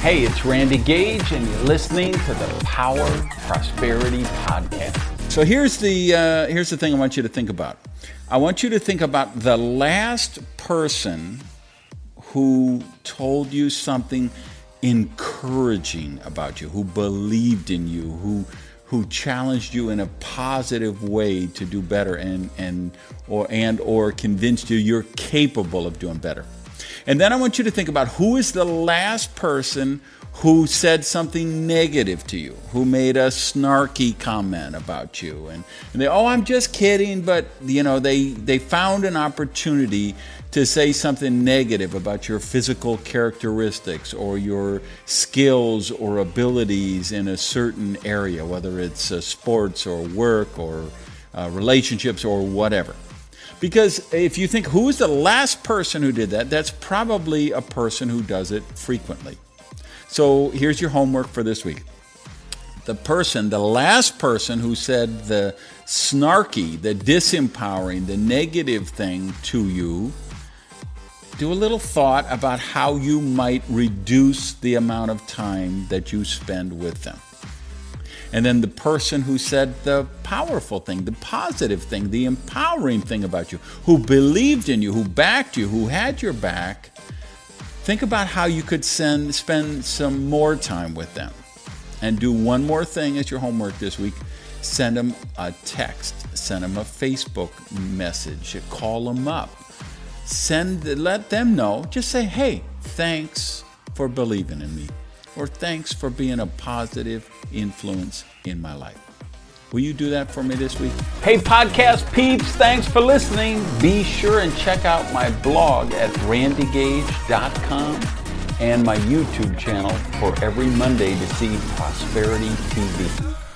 Hey, it's Randy Gage, and you're listening to the Power Prosperity Podcast. So here's the uh, here's the thing I want you to think about. I want you to think about the last person who told you something encouraging about you, who believed in you, who who challenged you in a positive way to do better and and or and or convinced you you're capable of doing better. And then I want you to think about who is the last person who said something negative to you, who made a snarky comment about you, and, and they, oh, I'm just kidding, but you know, they they found an opportunity to say something negative about your physical characteristics or your skills or abilities in a certain area, whether it's uh, sports or work or uh, relationships or whatever. Because if you think who is the last person who did that, that's probably a person who does it frequently. So here's your homework for this week. The person, the last person who said the snarky, the disempowering, the negative thing to you, do a little thought about how you might reduce the amount of time that you spend with them. And then the person who said the powerful thing, the positive thing, the empowering thing about you, who believed in you, who backed you, who had your back, think about how you could send, spend some more time with them. And do one more thing as your homework this week send them a text, send them a Facebook message, call them up. Send, let them know, just say, hey, thanks for believing in me or thanks for being a positive influence in my life. Will you do that for me this week? Hey, podcast peeps, thanks for listening. Be sure and check out my blog at randygage.com and my YouTube channel for every Monday to see Prosperity TV.